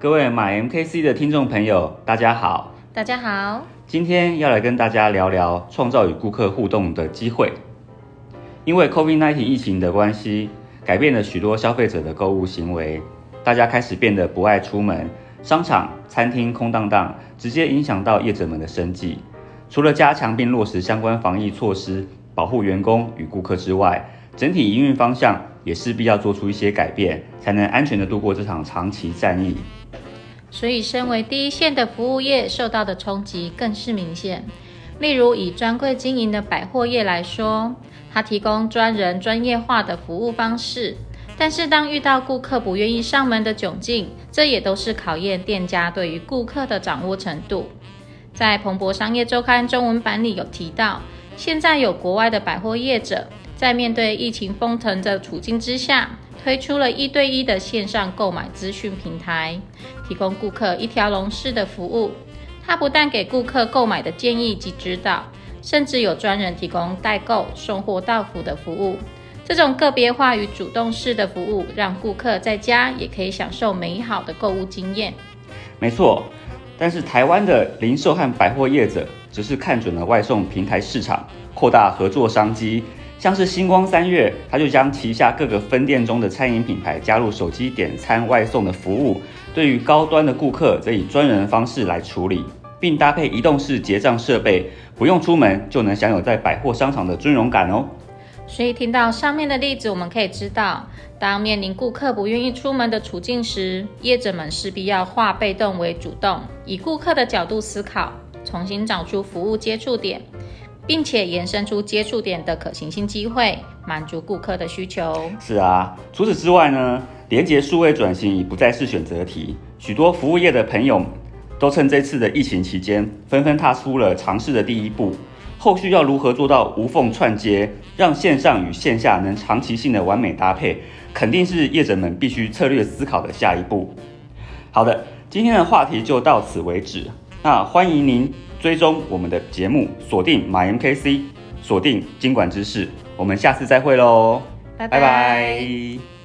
各位买 MKC 的听众朋友，大家好。大家好，今天要来跟大家聊聊创造与顾客互动的机会。因为 COVID-19 疫情的关系，改变了许多消费者的购物行为，大家开始变得不爱出门，商场、餐厅空荡荡，直接影响到业者们的生计。除了加强并落实相关防疫措施，保护员工与顾客之外，整体营运方向也势必要做出一些改变，才能安全的度过这场长期战役。所以身为第一线的服务业受到的冲击更是明显。例如以专柜经营的百货业来说，它提供专人专业化的服务方式，但是当遇到顾客不愿意上门的窘境，这也都是考验店家对于顾客的掌握程度。在彭博商业周刊中文版里有提到，现在有国外的百货业者在面对疫情封城的处境之下。推出了一对一的线上购买资讯平台，提供顾客一条龙式的服务。它不但给顾客购买的建议及指导，甚至有专人提供代购、送货到府的服务。这种个别化与主动式的服务，让顾客在家也可以享受美好的购物经验。没错，但是台湾的零售和百货业者只是看准了外送平台市场，扩大合作商机。像是星光三月，他就将旗下各个分店中的餐饮品牌加入手机点餐外送的服务，对于高端的顾客则以专人的方式来处理，并搭配移动式结账设备，不用出门就能享有在百货商场的尊荣感哦。所以听到上面的例子，我们可以知道，当面临顾客不愿意出门的处境时，业者们势必要化被动为主动，以顾客的角度思考，重新找出服务接触点。并且延伸出接触点的可行性机会，满足顾客的需求。是啊，除此之外呢，连接数位转型已不再是选择题。许多服务业的朋友都趁这次的疫情期间，纷纷踏出了尝试的第一步。后续要如何做到无缝串接，让线上与线下能长期性的完美搭配，肯定是业者们必须策略思考的下一步。好的，今天的话题就到此为止。那欢迎您。追踪我们的节目，锁定马 MKC，锁定经管知识，我们下次再会喽，拜拜。